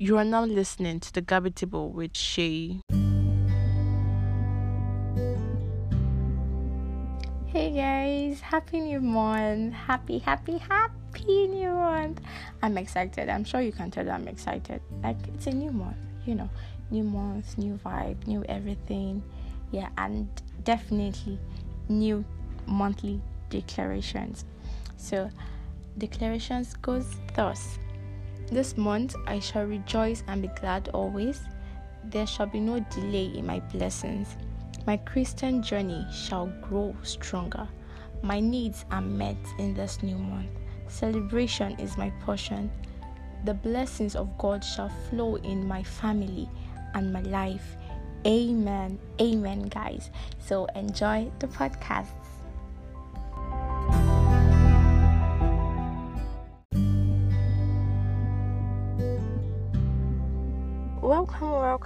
You are now listening to the Gabby Table with Shay. Hey guys, happy new month! Happy, happy, happy new month! I'm excited. I'm sure you can tell I'm excited. Like it's a new month, you know, new month, new vibe, new everything. Yeah, and definitely new monthly declarations. So, declarations goes thus. This month I shall rejoice and be glad always. There shall be no delay in my blessings. My Christian journey shall grow stronger. My needs are met in this new month. Celebration is my portion. The blessings of God shall flow in my family and my life. Amen. Amen, guys. So enjoy the podcast.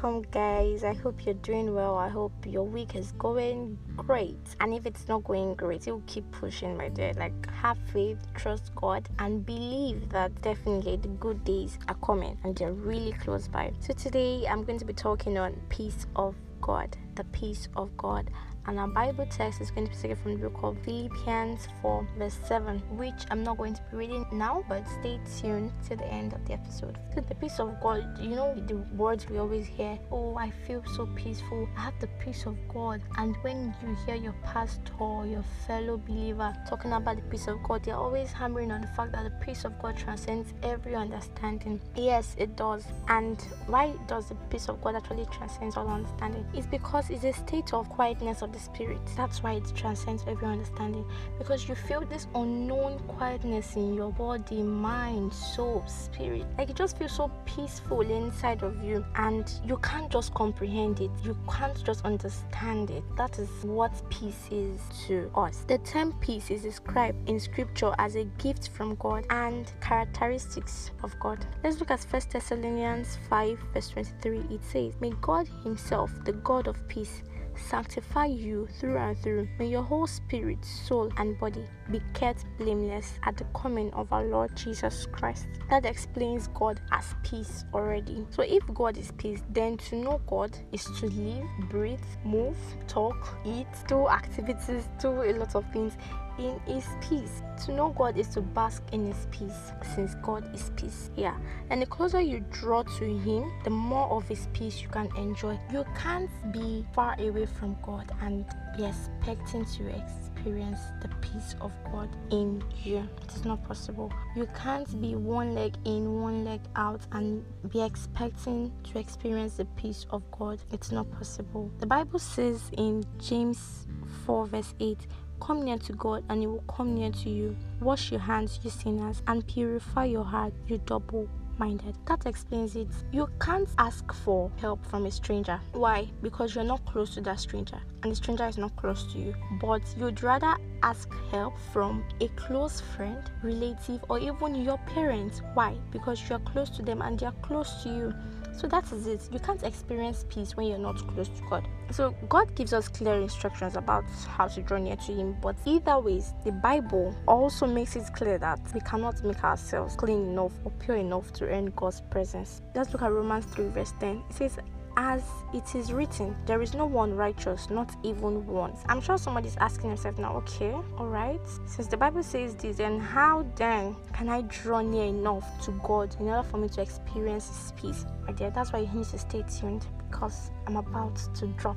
Welcome, guys. I hope you're doing well. I hope your week is going great. And if it's not going great, you'll keep pushing, my dear. Like, have faith, trust God, and believe that definitely the good days are coming and they're really close by. So, today I'm going to be talking on peace of God, the peace of God and our Bible text is going to be taken from the book of Philippians 4, verse 7, which I'm not going to be reading now, but stay tuned to the end of the episode. So, the peace of God, you know, the words we always hear, Oh, I feel so peaceful. I have the peace of God. And when you hear your pastor, your fellow believer talking about the peace of God, they're always hammering on the fact that the peace of God transcends every understanding. Yes, it does. And why does the peace of God actually transcend all understanding? It's because it's a state of quietness of the spirit. That's why it transcends every understanding because you feel this unknown quietness in your body, mind, soul, spirit. Like it just feels so peaceful inside of you, and you can't just comprehend it, you can't just understand it. That is what peace is to us. The term peace is described in scripture as a gift from God and characteristics of God. Let's look at 1 Thessalonians 5, verse 23. It says, May God Himself, the God of peace, sanctify you through and through. May your whole spirit, soul, and body be kept blameless at the coming of our Lord Jesus Christ. That explains God as peace already. So, if God is peace, then to know God is to live, breathe, move, talk, eat, do activities, do a lot of things in his peace. To know God is to bask in his peace since God is peace. Yeah. And the closer you draw to him, the more of his peace you can enjoy. You can't be far away from God and be expecting to experience the peace of God in you. It's not possible. You can't be one leg in, one leg out and be expecting to experience the peace of God. It's not possible. The Bible says in James 4 verse 8 Come near to God, and He will come near to you. Wash your hands, you sinners, and purify your heart, you double minded. That explains it. You can't ask for help from a stranger. Why? Because you're not close to that stranger, and the stranger is not close to you. But you'd rather ask help from a close friend, relative, or even your parents. Why? Because you're close to them and they're close to you. So that is it. You can't experience peace when you're not close to God. So God gives us clear instructions about how to draw near to Him. But either ways, the Bible also makes it clear that we cannot make ourselves clean enough or pure enough to earn God's presence. Let's look at Romans 3 verse 10. It says, as it is written, there is no one righteous, not even one. I'm sure somebody's asking himself now, okay, all right. Since the Bible says this, then how then can I draw near enough to God in order for me to experience His peace? My dear, that's why you need to stay tuned because I'm about to drop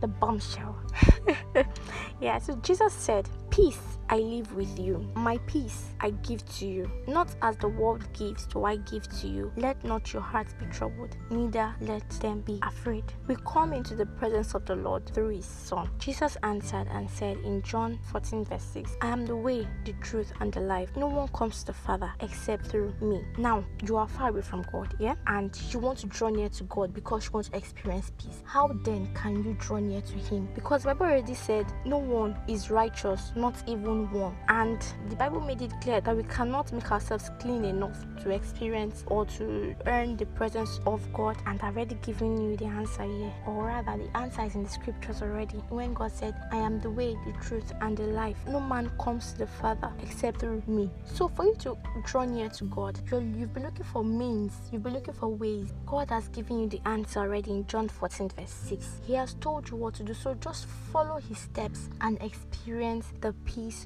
the bombshell. yeah, so Jesus said, Peace I live with you, my peace I give to you. Not as the world gives, do I give to you. Let not your hearts be troubled, neither let them be afraid. We come into the presence of the Lord through His Son. Jesus answered and said in John 14, verse 6, I am the way, the truth, and the life. No one comes to the Father except through me. Now, you are far away from God, yeah? And you want to draw near to God because you want to experience peace. How then can you draw near to Him? Because the Bible already said, No one is righteous, not not even one. And the Bible made it clear that we cannot make ourselves clean enough to experience or to earn the presence of God. And I've already given you the answer here, or rather, the answer is in the scriptures already. When God said, I am the way, the truth, and the life, no man comes to the Father except through me. So, for you to draw near to God, you've been looking for means, you've been looking for ways. God has given you the answer already in John 14, verse 6. He has told you what to do. So, just follow His steps and experience the peace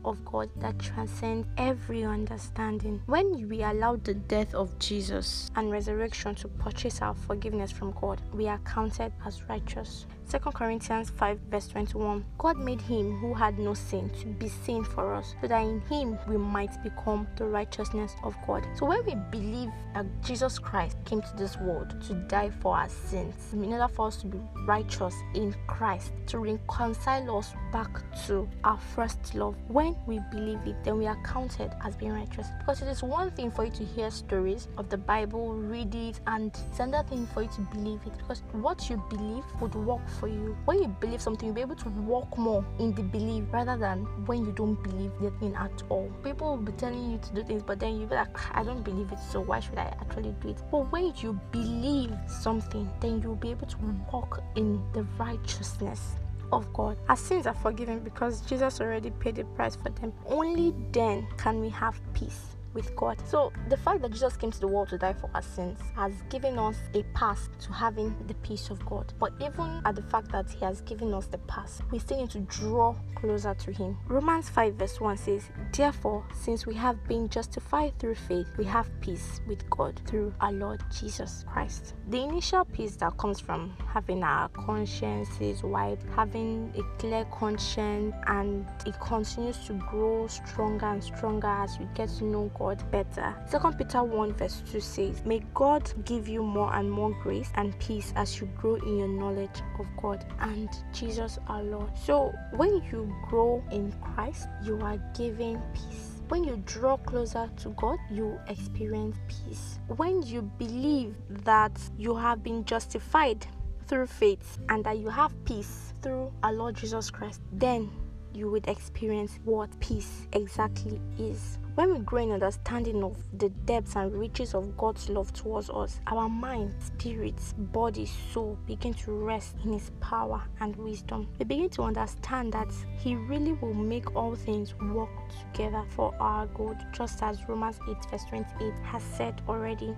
of God that transcends every understanding. When we allow the death of Jesus and resurrection to purchase our forgiveness from God, we are counted as righteous. 2 Corinthians 5, verse 21. God made him who had no sin to be sin for us, so that in him we might become the righteousness of God. So when we believe that Jesus Christ came to this world to die for our sins, in order for us to be righteous in Christ, to reconcile us back to our first love, when we believe it, then we are counted as being righteous. Because it is one thing for you to hear stories of the Bible, read it, and it's another thing for you to believe it. Because what you believe would work for you. When you believe something, you'll be able to walk more in the belief rather than when you don't believe the thing at all. People will be telling you to do things, but then you'll be like, I don't believe it, so why should I actually do it? But when you believe something, then you'll be able to walk in the righteousness of God. Our sins are forgiven because Jesus already paid the price for them. Only then can we have peace with God. So the fact that Jesus came to the world to die for our sins has given us a path to having the peace of God. But even at the fact that He has given us the path, we still need to draw closer to Him. Romans 5 verse 1 says, Therefore, since we have been justified through faith, we have peace with God through our Lord Jesus Christ. The initial peace that comes from having our consciences wiped, having a clear conscience, and it continues to grow stronger and stronger as we get to know God God better. 2 Peter 1 verse 2 says, May God give you more and more grace and peace as you grow in your knowledge of God and Jesus our Lord. So when you grow in Christ, you are given peace. When you draw closer to God, you experience peace. When you believe that you have been justified through faith and that you have peace through our Lord Jesus Christ, then you would experience what peace exactly is. When we grow in understanding of the depths and riches of God's love towards us, our mind, spirit, body, soul begin to rest in His power and wisdom. We begin to understand that He really will make all things work together for our good, just as Romans 8, verse 28 has said already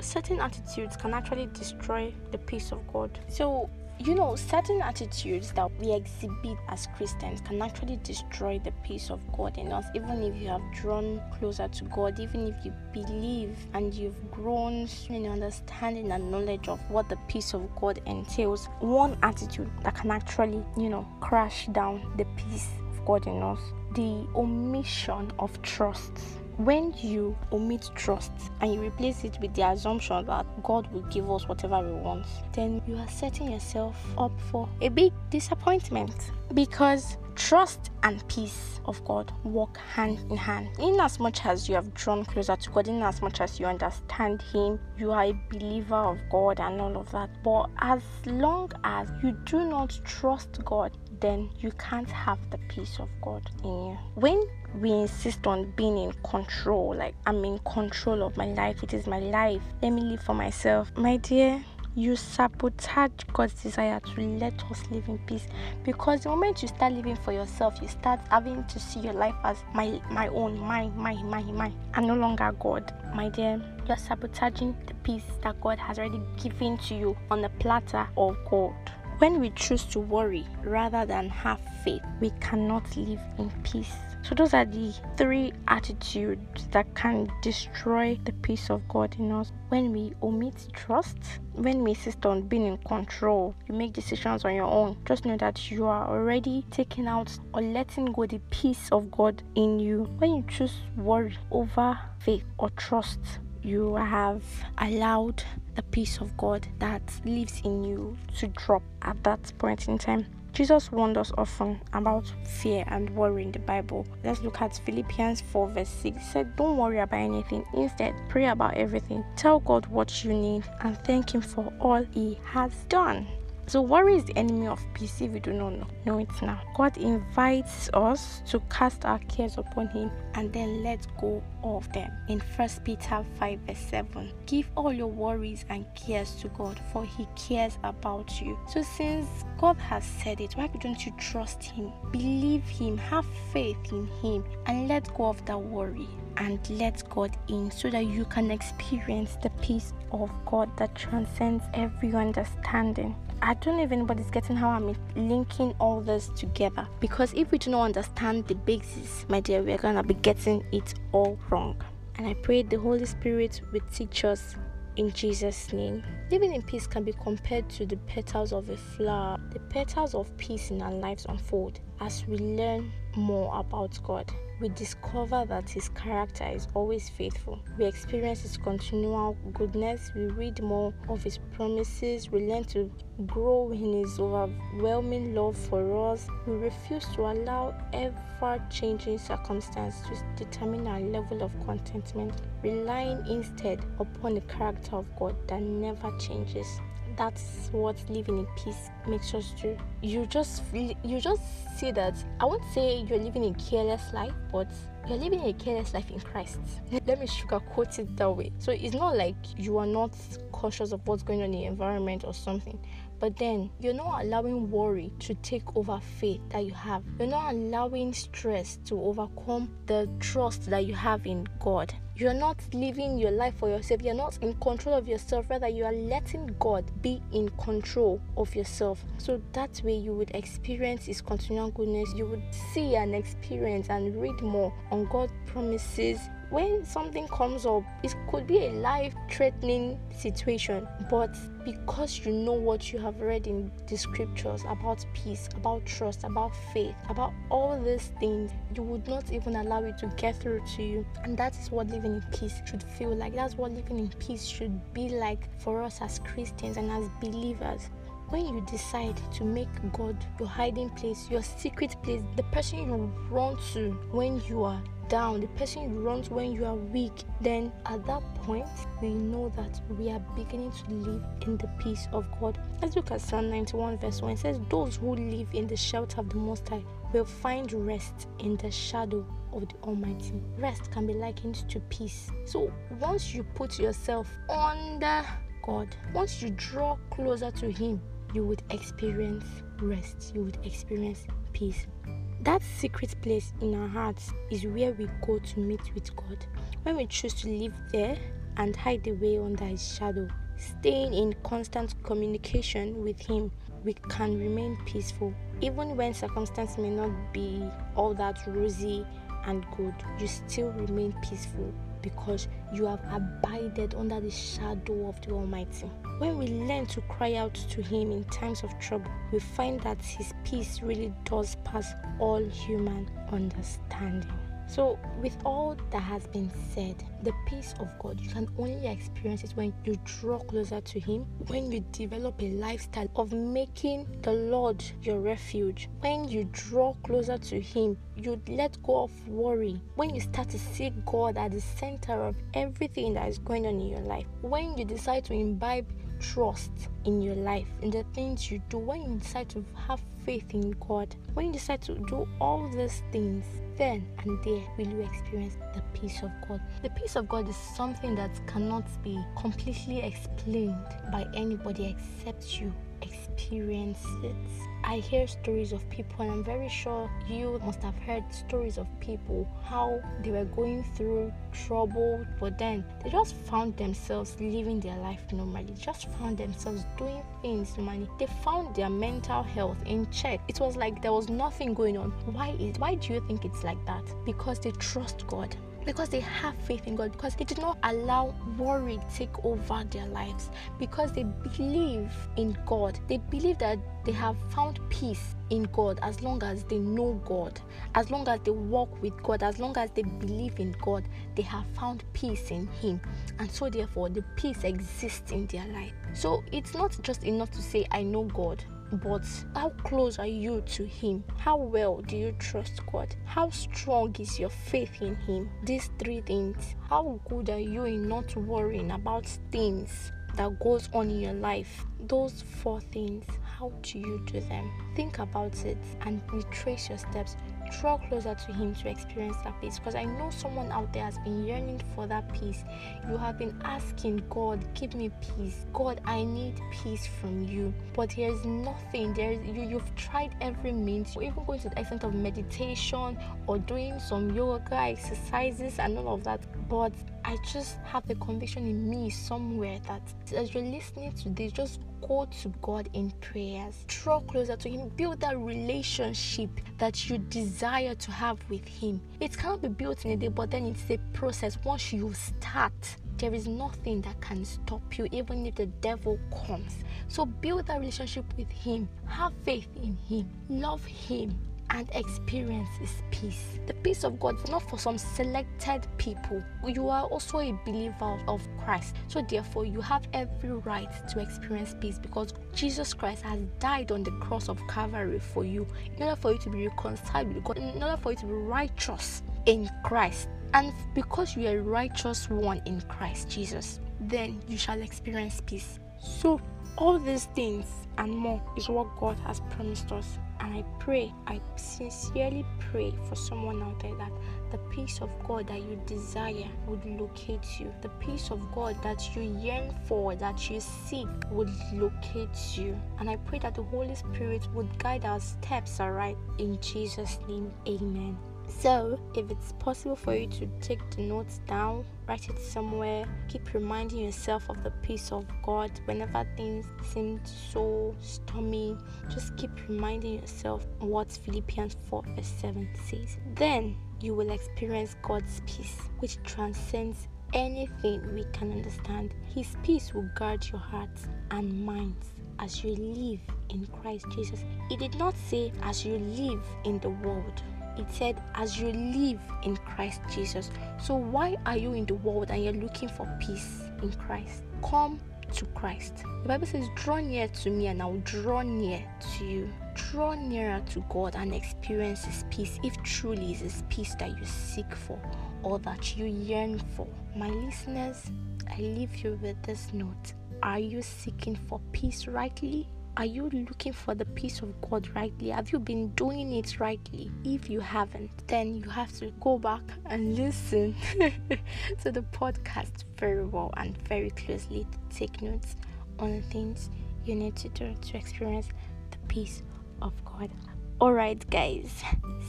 certain attitudes can actually destroy the peace of God. So, you know, certain attitudes that we exhibit as Christians can actually destroy the peace of God in us, even if you have drawn closer to God, even if you believe and you've grown in understanding and knowledge of what the peace of God entails. One attitude that can actually, you know, crash down the peace of God in us the omission of trust when you omit trust and you replace it with the assumption that God will give us whatever we want, then you are setting yourself up for a big disappointment because trust and peace of God walk hand in hand. In as much as you have drawn closer to God, in as much as you understand Him, you are a believer of God and all of that. But as long as you do not trust God, then you can't have the peace of God in you. When we insist on being in control, like I'm in control of my life, it is my life, let me live for myself, my dear. You sabotage God's desire to let us live in peace because the moment you start living for yourself, you start having to see your life as my my own, mine, mine, mine, mine, and no longer God. My dear, you're sabotaging the peace that God has already given to you on the platter of God. When we choose to worry rather than have faith, we cannot live in peace. So, those are the three attitudes that can destroy the peace of God in us. When we omit trust, when we insist on being in control, you make decisions on your own. Just know that you are already taking out or letting go the peace of God in you. When you choose worry over faith or trust, you have allowed the peace of God that lives in you to drop at that point in time. Jesus warned us often about fear and worry in the Bible. Let's look at Philippians 4, verse 6. He said, Don't worry about anything. Instead, pray about everything. Tell God what you need and thank Him for all He has done. So, worry is the enemy of peace if you do not know. Know it now. God invites us to cast our cares upon Him and then let go of them. In 1 Peter 5, verse 7, give all your worries and cares to God, for He cares about you. So, since God has said it, why don't you trust Him? Believe Him, have faith in Him, and let go of that worry and let God in so that you can experience the peace of God that transcends every understanding. I don't know if anybody's getting how I'm linking all this together because if we do not understand the basis, my dear, we're gonna be getting it all wrong. And I pray the Holy Spirit will teach us in Jesus' name. Living in peace can be compared to the petals of a flower. The petals of peace in our lives unfold as we learn more about God we discover that his character is always faithful. We experience his continual goodness, we read more of his promises, we learn to grow in his overwhelming love for us. We refuse to allow ever changing circumstances to determine our level of contentment, relying instead upon the character of God that never changes that's what living in peace makes us do. You just you just see that i won't say you're living a careless life but you're living a careless life in christ. Let me sugarcoat it that way. So it's not like you are not cautious of what's going on in the environment or something but then you're not allowing worry to take over faith that you have. You're not allowing stress to overcome the trust that you have in God. You're not living your life for yourself. You're not in control of yourself. Rather, you are letting God be in control of yourself. So that way, you would experience His continual goodness. You would see and experience and read more on God's promises when something comes up, it could be a life threatening situation, but because you know what you have read in the scriptures about peace, about trust, about faith, about all these things, you would not even allow it to get through to you. And that is what living in peace should feel like. That's what living in peace should be like for us as Christians and as believers when you decide to make God your hiding place, your secret place, the person you run to when you are down, the person you run to when you are weak, then at that point we know that we are beginning to live in the peace of God. Let's look at Psalm 91, verse 1. It says, Those who live in the shelter of the Most High will find rest in the shadow of the Almighty. Rest can be likened to peace. So once you put yourself under God, once you draw closer to Him, you would experience rest, you would experience peace. That secret place in our hearts is where we go to meet with God. When we choose to live there and hide away under His shadow, staying in constant communication with Him, we can remain peaceful. Even when circumstances may not be all that rosy and good, you still remain peaceful because you have abided under the shadow of the Almighty. When we learn to cry out to Him in times of trouble, we find that His peace really does pass all human understanding. So, with all that has been said, the peace of God, you can only experience it when you draw closer to Him, when you develop a lifestyle of making the Lord your refuge, when you draw closer to Him, you let go of worry, when you start to see God at the center of everything that is going on in your life, when you decide to imbibe trust in your life, in the things you do, when you decide to have faith in God, when you decide to do all these things, then and there will you experience the peace of God. The peace of God is something that cannot be completely explained by anybody except you experience it. I hear stories of people, and I'm very sure you must have heard stories of people how they were going through trouble, but then they just found themselves living their life normally, just found themselves doing things normally. They found their mental health in check. It was like there was nothing going on. Why is why do you think it's like that? Because they trust God because they have faith in God, because they did not allow worry take over their lives, because they believe in God. They believe that they have found peace in God as long as they know God, as long as they walk with God, as long as they believe in God, they have found peace in Him. And so, therefore, the peace exists in their life. So, it's not just enough to say, I know God but how close are you to Him? How well do you trust God? How strong is your faith in Him? These three things. How good are you in not worrying about things that goes on in your life, those four things, how do you do them? Think about it and retrace your steps draw closer to Him to experience that peace. Because I know someone out there has been yearning for that peace. You have been asking God, give me peace. God, I need peace from you. But there is nothing. There is you. You've tried every means. You're even going to the extent of meditation or doing some yoga exercises and all of that. But I just have the conviction in me somewhere that as you're listening to this, just go to God in prayers, draw closer to Him, build that relationship that you desire to have with Him. It cannot be built in a day, but then it's a process. Once you start, there is nothing that can stop you, even if the devil comes. So build that relationship with Him, have faith in Him, love Him, and experience is peace. The peace of God is not for some selected people. You are also a believer of Christ. So, therefore, you have every right to experience peace because Jesus Christ has died on the cross of Calvary for you in order for you to be reconciled with God, in order for you to be righteous in Christ. And because you are a righteous one in Christ Jesus, then you shall experience peace. So, all these things and more is what God has promised us. And I pray, I sincerely pray for someone out there that the peace of God that you desire would locate you. The peace of God that you yearn for, that you seek, would locate you. And I pray that the Holy Spirit would guide our steps, aright. In Jesus' name, amen. So, if it's possible for you to take the notes down, write it somewhere, keep reminding yourself of the peace of God whenever things seem so stormy. Just keep reminding yourself what Philippians 4 verse 7 says. Then you will experience God's peace, which transcends anything we can understand. His peace will guard your hearts and minds as you live in Christ Jesus. He did not say as you live in the world it said, as you live in Christ Jesus. So, why are you in the world and you're looking for peace in Christ? Come to Christ. The Bible says, Draw near to me, and I will draw near to you. Draw nearer to God and experience His peace if truly it's His peace that you seek for or that you yearn for. My listeners, I leave you with this note Are you seeking for peace rightly? Are you looking for the peace of God rightly? Have you been doing it rightly? If you haven't, then you have to go back and listen to the podcast very well and very closely to take notes on the things you need to do to experience the peace of God. Alright, guys,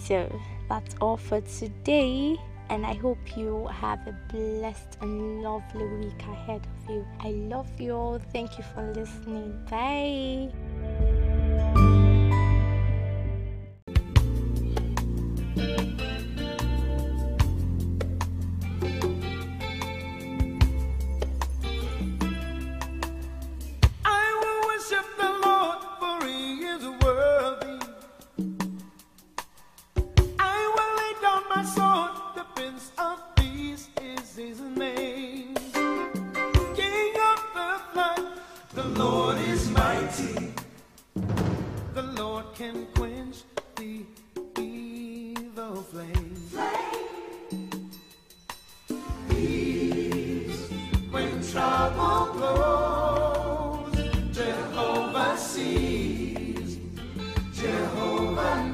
so that's all for today and I hope you have a blessed and lovely week ahead of you. I love you all. Thank you for listening. Bye. Oh.